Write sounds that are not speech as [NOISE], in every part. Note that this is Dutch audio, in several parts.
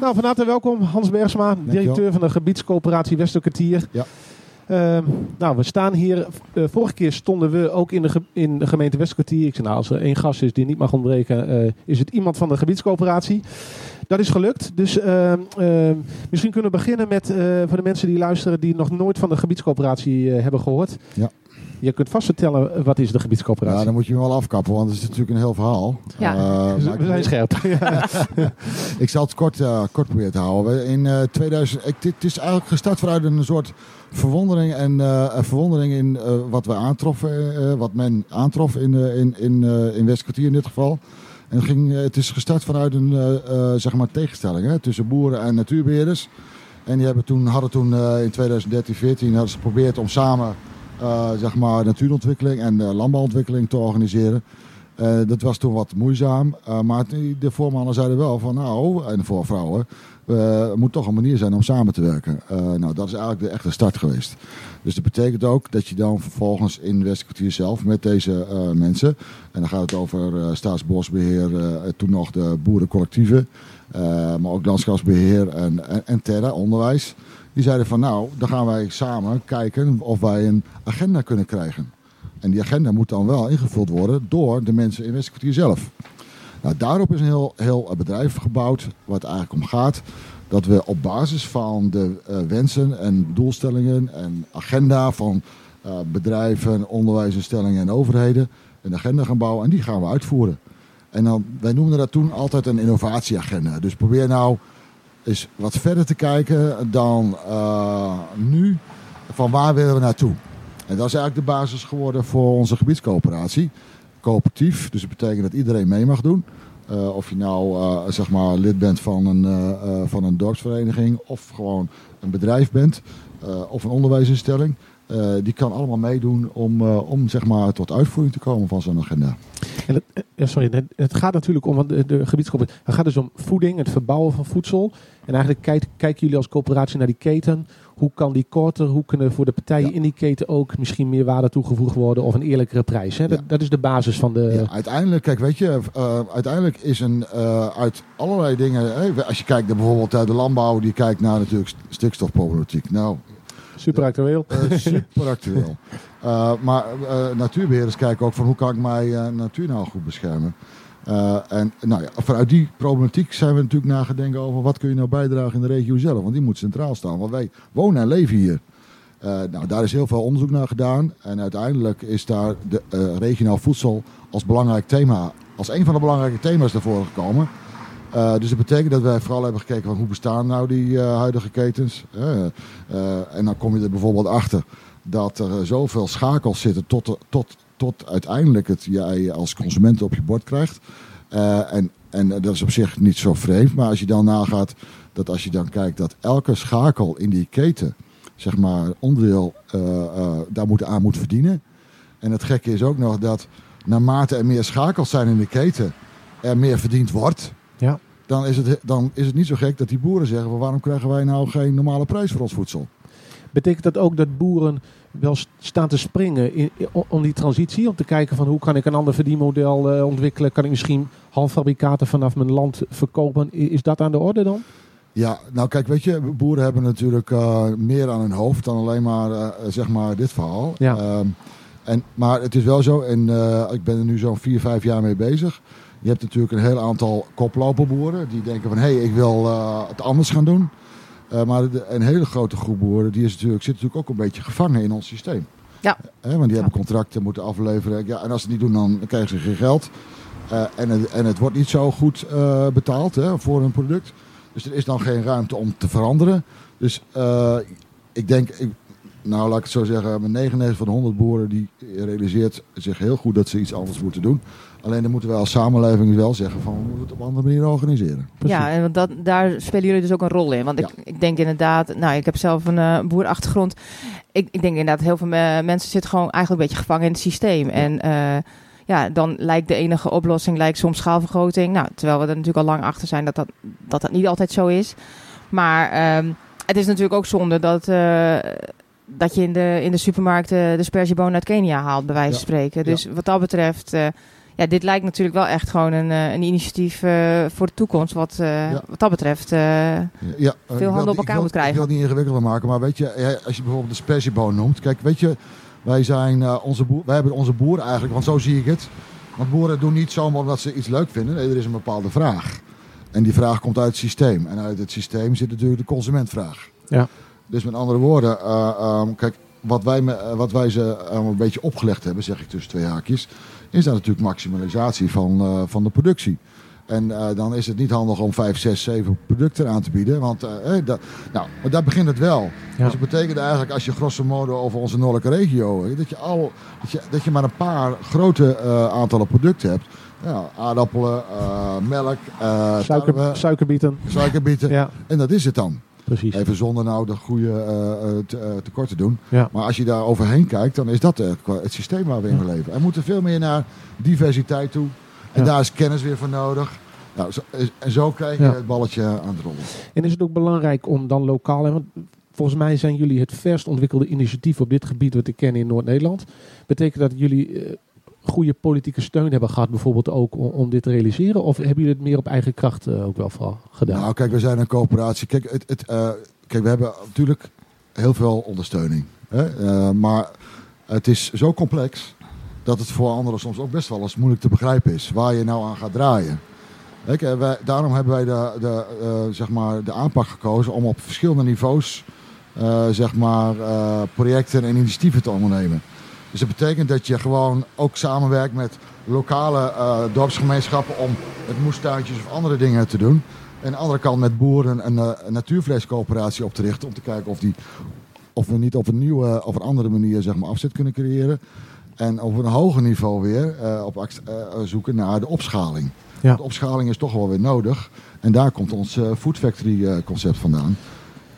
Nou, van harte welkom Hans Bergsma, directeur van de gebiedscoöperatie Westerkwartier. Ja. Ehm, nou, we staan hier. eh, vorige keer stonden we ook in de, ge- in de gemeente Westkwartier. Ik zei, nou, als er één gast is die niet mag ontbreken, eh, is het iemand van de gebiedscoöperatie. Dat is gelukt. Dus ehm, ehm, misschien kunnen we beginnen met, eh, voor de mensen die luisteren, die nog nooit van de gebiedscoöperatie hebben gehoord. Ja. Je kunt vast vertellen, eh, wat is de gebiedscoöperatie? Ja, dan moet je me wel afkappen, want het is natuurlijk een heel verhaal. Ja. Ik- we zijn scherp. [LAUGHS] Ja. Ik zal het kort, eh, kort proberen te houden. In eh 2000, ik, dit is eigenlijk gestart vanuit een soort verwondering en eh, verwondering in eh, wat we aantroffen, eh, wat men aantrof in, eh, in, in, eh, in Westkwartier in dit geval. En het, ging, het is gestart vanuit een eh, eh, zeg maar tegenstelling hè, tussen boeren en natuurbeheerders. En die hebben toen, hadden toen eh, in 2013, 14 hadden ze geprobeerd om samen zeg maar natuurontwikkeling en eh, landbouwontwikkeling te organiseren. Eh, dat was toen wat moeizaam. eh, maar de voormannen zeiden wel van nou, en de voorvrouwen, er moet toch een manier zijn om samen te werken. Nou, dat is eigenlijk de echte start geweest. Dus dat betekent ook dat je dan vervolgens in Westkwartier zelf met deze mensen, en dan gaat het over eh, staatsbosbeheer, eh, toen nog de boerencollectieven, maar ook landschapsbeheer en, en, en terra, onderwijs. Die zeiden van nou, dan gaan wij samen kijken of wij een agenda kunnen krijgen. En die agenda moet dan wel ingevuld worden door de mensen in Westkwartier zelf. Nou, daarop is een heel, heel bedrijf gebouwd, waar het eigenlijk om gaat. Dat we op basis van de eh, wensen en doelstellingen en agenda van eh, bedrijven, onderwijsinstellingen en overheden een agenda gaan bouwen en die gaan we uitvoeren. En dan, wij noemden dat toen altijd een innovatieagenda. Dus probeer nou eens wat verder te kijken dan eh, nu van waar willen we naartoe. En dat is eigenlijk de basis geworden voor onze gebiedscoöperatie. Coöperatief, dus dat betekent dat iedereen mee mag doen. Eh, of je nou eh, zeg maar lid bent van een, eh, van een dorpsvereniging of gewoon een bedrijf bent of een onderwijsinstelling. Die kan allemaal meedoen om, om zeg maar, tot uitvoering te komen van zo'n agenda. En het, eh, sorry, het, gaat natuurlijk om want de, de gebiedscoöperatie. Het gaat dus om voeding, het verbouwen van voedsel. En eigenlijk kijk, kijken jullie als coöperatie naar die keten. Hoe kan die korter? Hoe kunnen voor de partijen Ja. in die keten ook misschien meer waarde toegevoegd worden of een eerlijkere prijs? Hè? Dat, Ja. dat is de basis van de. Ja, uiteindelijk, kijk, weet je, eh, uiteindelijk is een eh, uit allerlei dingen. als je kijkt naar bijvoorbeeld de landbouw, die kijkt naar natuurlijk st- stikstofproblematiek. Nou, Super actueel. eh, super actueel. [LAUGHS] Eh, maar eh, natuurbeheerders kijken ook van hoe kan ik mijn natuur nou goed beschermen. En nou ja, vanuit die problematiek zijn we natuurlijk nagedenken over wat kun je nou bijdragen in de regio zelf. Want die moet centraal staan. Want wij wonen en leven hier. Nou, daar is heel veel onderzoek naar gedaan. En uiteindelijk is daar de regionaal voedsel als belangrijk thema, als een van de belangrijke thema's naar voren gekomen. Eh, dus dat betekent dat wij vooral hebben gekeken van hoe bestaan nou die eh, huidige ketens. Eh, en dan kom je er bijvoorbeeld achter dat er zoveel schakels zitten tot, tot, tot uiteindelijk het jij als consument op je bord krijgt. En, en dat is op zich niet zo vreemd, maar als je dan nagaat dat als je dan kijkt dat elke schakel in die keten, zeg maar, onderdeel daar moet aan moet verdienen. En het gekke is ook nog dat naarmate er meer schakels zijn in de keten, er meer verdiend wordt. Dan is, het, dan is het niet zo gek dat die boeren zeggen: waarom krijgen wij nou geen normale prijs voor ons voedsel? Betekent dat ook dat boeren wel st- staan te springen in, om die transitie? Om te kijken van hoe kan ik een ander verdienmodel eh, ontwikkelen? Kan ik misschien halffabrikaten vanaf mijn land verkopen? Is dat aan de orde dan? Ja, nou kijk, weet je, boeren hebben natuurlijk eh, meer aan hun hoofd dan alleen maar, eh, zeg maar dit verhaal. Ja. Ehm, en, maar het is wel zo, en eh, ik ben er nu zo'n vier, vijf jaar mee bezig. Je hebt natuurlijk een heel aantal koploperboeren die denken van, hé, hey, ik wil eh, het anders gaan doen. Eh, maar de- een hele grote groep boeren die is natuurlijk, zit natuurlijk ook een beetje gevangen in ons systeem. Ja. Want die hebben contracten, moeten afleveren. Ja, en als ze het niet doen, dan krijgen ze geen geld. En, het, en het wordt niet zo goed betaald hè, voor hun product. Dus er is dan geen ruimte om te veranderen. Dus ik denk, ik, nou laat ik het zo zeggen, met 99 van de 100 boeren die realiseert zich heel goed dat ze iets anders moeten doen. Alleen dan moeten wij als samenleving wel zeggen van we moeten het op een andere manier organiseren. Precies. Ja, en dat, daar spelen jullie dus ook een rol in. Want ik, ik denk inderdaad, nou, ik heb zelf een eh boerachtergrond. Ik, ik denk inderdaad, heel veel me- mensen zitten gewoon eigenlijk een beetje gevangen in het systeem. En eh, ja, dan lijkt de enige oplossing lijkt soms schaalvergroting. Nou, terwijl we er natuurlijk al lang achter zijn dat dat, dat, dat niet altijd zo is. Maar ehm, het is natuurlijk ook zonde dat, eh, dat je in de, in de supermarkt eh, de uit Kenia haalt, bij wijze van Ja. spreken. Dus wat dat betreft, eh, ja, dit lijkt natuurlijk wel echt gewoon een, een initiatief voor de toekomst. Wat, wat dat betreft ja, veel handen op elkaar moet krijgen. Ik wil het niet ingewikkelder maken, maar weet je, als je bijvoorbeeld de spersieboon noemt. Kijk, weet je, wij, zijn, onze boer, wij hebben onze boeren eigenlijk, want zo zie ik het. Want boeren doen niet zomaar omdat ze iets leuk vinden. Nee, er is een bepaalde vraag. En die vraag komt uit het systeem. En uit het systeem zit natuurlijk de consumentvraag. Ja. Dus met andere woorden, uh, um, kijk, wat wij, me, wat wij ze um, een beetje opgelegd hebben, zeg ik tussen twee haakjes, is dat natuurlijk maximalisatie van, uh, van de productie. En uh, dan is het niet handig om 5, 6, 7 producten aan te bieden. Want uh, dat, nou, maar daar begint het wel. Ja. Dus dat betekent eigenlijk als je grosso modo over onze noordelijke regio... dat je, al, dat je, dat je maar een paar grote uh, aantallen producten hebt. Ja, aardappelen, melk, Suiker, tarwe, suikerbieten. Suikerbieten. Ja. En dat is het dan. Precies. Even zonder nou de goede te, tekort te doen. Ja. Maar als je daar overheen kijkt, dan is dat het systeem waar we in leven. Er moeten veel meer naar diversiteit toe. En daar is kennis weer voor nodig. Nou, zo, en zo krijg je ja. het balletje aan het rollen. En is het ook belangrijk om dan lokaal... Want volgens mij zijn jullie het verst ontwikkelde initiatief op dit gebied... wat ik ken in Noord-Nederland. Betekent dat jullie goede politieke steun hebben gehad... bijvoorbeeld ook om, dit te realiseren? Of hebben jullie het meer op eigen kracht uh, ook wel vooral gedaan? Nou, kijk, we zijn een coöperatie. Kijk, het, het, uh, kijk we hebben natuurlijk heel veel ondersteuning. Hè? maar het is zo complex dat het voor anderen soms ook best wel eens moeilijk te begrijpen is waar je nou aan gaat draaien. Kijk, wij, daarom hebben wij de, de, zeg maar de aanpak gekozen om op verschillende niveaus zeg maar, projecten en initiatieven te ondernemen. Dus dat betekent dat je gewoon ook samenwerkt met lokale dorpsgemeenschappen om met moestuintjes of andere dingen te doen. En aan de andere kant met boeren een, een natuurvleescoöperatie op te richten om te kijken of, die, of we niet op een nieuwe of een andere manier zeg maar, afzet kunnen creëren. En op een hoger niveau weer uh, op, uh, zoeken naar de opschaling. Ja. De opschaling is toch wel weer nodig. En daar komt ons Food Factory concept vandaan.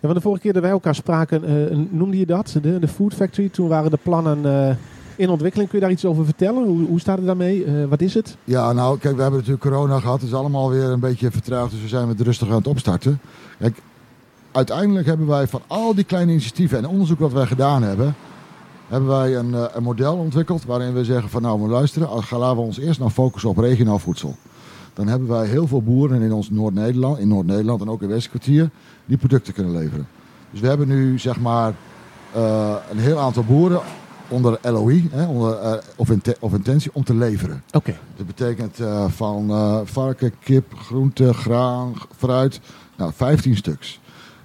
Ja, de vorige keer dat wij elkaar spraken, noemde je dat, de, de Food Factory. Toen waren de plannen in ontwikkeling. Kun je daar iets over vertellen? Hoe, hoe staat het daarmee? wat is het? Ja, nou, kijk, we hebben natuurlijk corona gehad. Het is allemaal weer een beetje vertraagd. Dus we zijn met rustig aan het opstarten. Kijk, uiteindelijk hebben wij van al die kleine initiatieven en onderzoek wat wij gedaan hebben hebben wij een, een, model ontwikkeld waarin we zeggen van nou, we luisteren, gaan laten we ons eerst nou focussen op regionaal voedsel. Dan hebben wij heel veel boeren in ons Noord-Nederland, in Noord-Nederland en ook in Westkwartier, die producten kunnen leveren. Dus we hebben nu zeg maar uh, een heel aantal boeren onder LOI, hè, onder, uh, of, int of, intentie, om te leveren. Oké. Okay. Dat betekent van varken, kip, groente, graan, fruit, nou 15 stuks.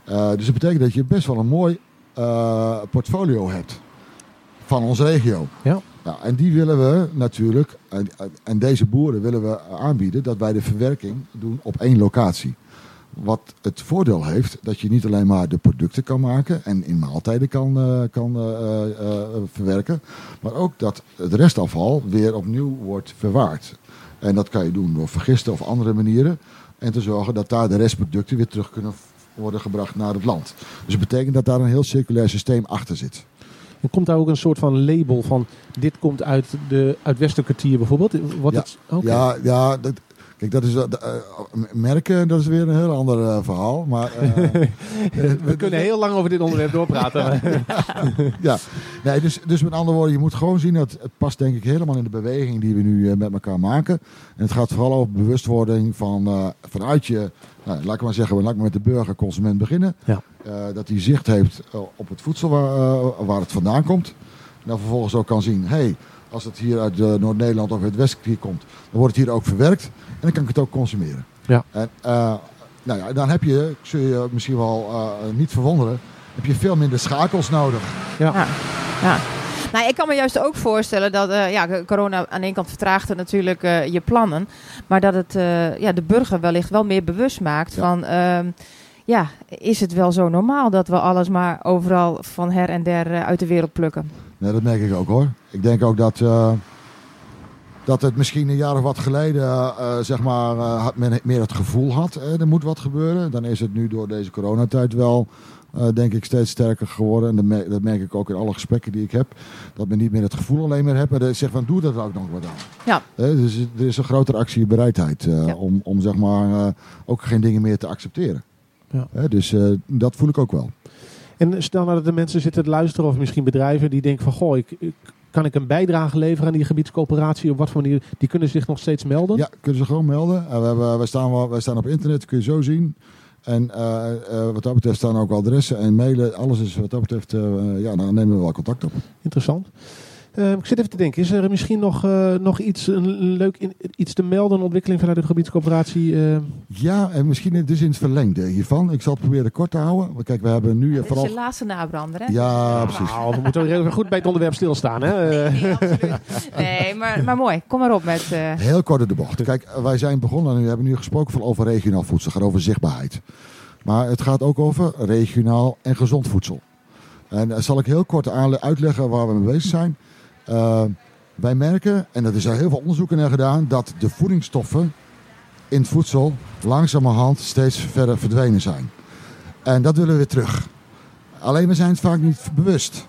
dus dat betekent dat je best wel een mooi portfolio hebt van onze regio. Ja. Nou, en die willen we natuurlijk, en, en deze boeren willen we aanbieden dat wij de verwerking doen op één locatie. Wat het voordeel heeft dat je niet alleen maar de producten kan maken en in maaltijden kan, kan uh, uh, verwerken, maar ook dat het restafval weer opnieuw wordt verwaard. En dat kan je doen door vergisten of andere manieren. En te zorgen dat daar de restproducten weer terug kunnen worden gebracht naar het land. Dus het betekent dat daar een heel circulair systeem achter zit. En komt daar ook een soort van label van dit komt uit, de, uit Westerkwartier bijvoorbeeld? Wat ja, het, okay. ja, ja dat, kijk, dat is uh, merken, dat is weer een heel ander uh, verhaal. Maar, [LAUGHS] uh, We kunnen heel lang over dit onderwerp doorpraten. [LAUGHS] ja, nee, dus, dus met andere woorden, je moet gewoon zien dat het past denk ik helemaal in de beweging die we nu met elkaar maken. En het gaat vooral over bewustwording van vanuit je nou, laat ik maar zeggen, laat ik met de burger, consument beginnen. Ja. Dat hij zicht heeft op het voedsel waar, waar het vandaan komt. En dan vervolgens ook kan zien, hé, hey, als het hier uit uh, Noord-Nederland of uit Westkwartier komt, dan wordt het hier ook verwerkt. En dan kan ik het ook consumeren. Ja. En nou ja, dan heb je, zul je misschien wel niet verwonderen, heb je veel minder schakels nodig. Ja. ja. ja. Nou, ik kan me juist ook voorstellen dat uh, ja, corona aan de ene kant vertraagt natuurlijk uh, je plannen. Maar dat het uh, ja, de burger wellicht wel meer bewust maakt ja. van... ja, is het wel zo normaal dat we alles maar overal van her en der uit de wereld plukken? Nee, dat merk ik ook hoor. Ik denk ook dat, dat het misschien een jaar of wat geleden zeg maar, men meer het gevoel had... er moet wat gebeuren. Dan is het nu door deze coronatijd wel... Uh, denk ik steeds sterker geworden. En dat merk, dat merk, ik ook in alle gesprekken die ik heb. Dat men niet meer het gevoel alleen meer heeft. Maar dat zegt van doe dat ook nog wat aan. Ja. Uh, dus er is een grotere actiebereidheid. Uh, ja. om, om zeg maar ook geen dingen meer te accepteren. Ja. dus dat voel ik ook wel. En stel nou dat de mensen zitten te luisteren. Of misschien bedrijven die denken van goh ik, ik kan ik een bijdrage leveren aan die gebiedscoöperatie? Op wat voor manier? Die kunnen zich nog steeds melden? Ja, kunnen ze gewoon melden. Uh, we hebben, wij, staan wel, wij staan op internet, kun je zo zien. En uh, uh, wat dat betreft staan ook adressen en mailen. Alles is wat dat betreft, ja, dan nemen we wel contact op. Interessant. Uh, ik zit even te denken, is er misschien nog, uh, nog iets, een, leuk in, iets te melden, een ontwikkeling vanuit de gebiedscoöperatie? Uh... Ja, en misschien dus in het verlengde hiervan. Ik zal het proberen kort te houden. Kijk, we hebben nu ja, vooral... is je laatste nabrander, hè? Ja, precies. Nou, we moeten even goed bij het onderwerp stilstaan, hè? Nee, nee, nee maar, maar mooi. Kom maar op met... Heel kort in de bocht. Kijk, wij zijn begonnen en we hebben nu gesproken over regionaal voedsel. Het gaat over zichtbaarheid. Maar het gaat ook over regionaal en gezond voedsel. En dan zal ik heel kort uitleggen waar we mee bezig zijn. Uh, wij merken, en er is er heel veel onderzoeken naar gedaan, dat de voedingsstoffen in het voedsel langzamerhand steeds verder verdwenen zijn. En dat willen we weer terug. Alleen we zijn het vaak niet bewust.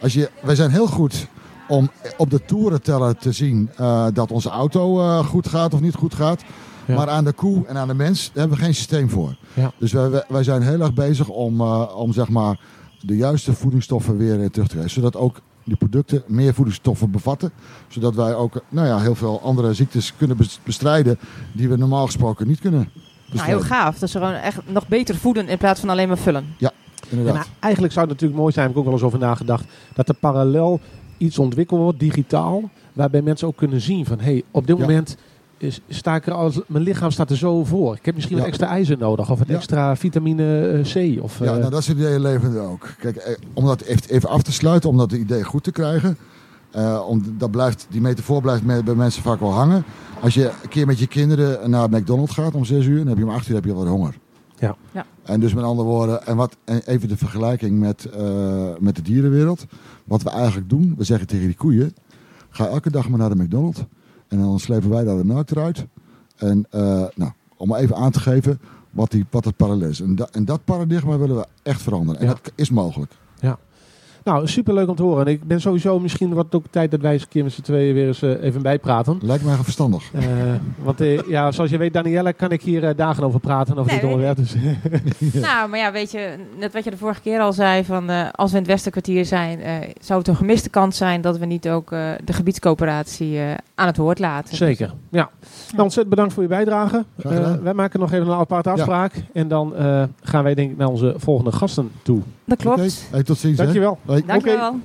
Als je, wij zijn heel goed om op de toerenteller te zien uh, dat onze auto uh, goed gaat of niet goed gaat. Ja. Maar aan de koe en aan de mens hebben we geen systeem voor. Ja. Dus wij, wij zijn heel erg bezig om, om zeg maar, de juiste voedingsstoffen weer terug te krijgen. Zodat ook die producten meer voedingsstoffen bevatten. Zodat wij ook nou ja, heel veel andere ziektes kunnen bestrijden die we normaal gesproken niet kunnen bestrijden. Nou, heel gaaf. Dat ze gewoon echt nog beter voeden in plaats van alleen maar vullen. Ja, inderdaad. En eigenlijk zou het natuurlijk mooi zijn, heb ik ook wel eens over nagedacht, dat er parallel iets ontwikkeld wordt, digitaal, waarbij mensen ook kunnen zien van, hé, hey, op dit ja. moment sta ik er als, mijn lichaam staat er zo voor. Ik heb misschien ja. wat extra ijzer nodig of wat ja. extra vitamine C. Of, ja, uh, nou, dat is het idee levende ook. Kijk, eh, om dat even af te sluiten, om dat idee goed te krijgen. Uh, om, dat blijft, die metafoor blijft bij mensen vaak wel hangen. Als je een keer met je kinderen naar McDonald's gaat om 6 uur, dan heb je om 8 uur heb je wat honger. Ja. ja. En dus met andere woorden, en wat, en even de vergelijking met, uh, met de dierenwereld. Wat we eigenlijk doen, we zeggen tegen die koeien, ga elke dag maar naar de McDonald's. En dan slepen wij daar de melk eruit. En uh, nou, om even aan te geven wat, die, wat het parallel is. En, da, en dat paradigma willen we echt veranderen. En Ja. dat is mogelijk. Nou, superleuk om te horen. En ik ben sowieso misschien wat ook tijd dat wij eens een keer met z'n tweeën weer eens uh, even bijpraten. Lijkt mij verstandig. Uh, want uh, ja, zoals je weet, Danielle, kan ik hier dagen over praten. Over Nee, dit onderwerp. Dus, [LAUGHS] Nou, maar ja, weet je, net wat je de vorige keer al zei, van eh, als we in het Westerkwartier zijn, eh, zou het een gemiste kans zijn dat we niet ook eh, de gebiedscoöperatie eh, aan het woord laten. Zeker, ja. Nou, ontzettend bedankt voor je bijdrage. Eh, wij maken nog even een aparte afspraak. En dan eh, gaan wij denk ik naar onze volgende gasten toe. Dat klopt. Hey, tot ziens. Dankjewel. Hoi. Dankjewel.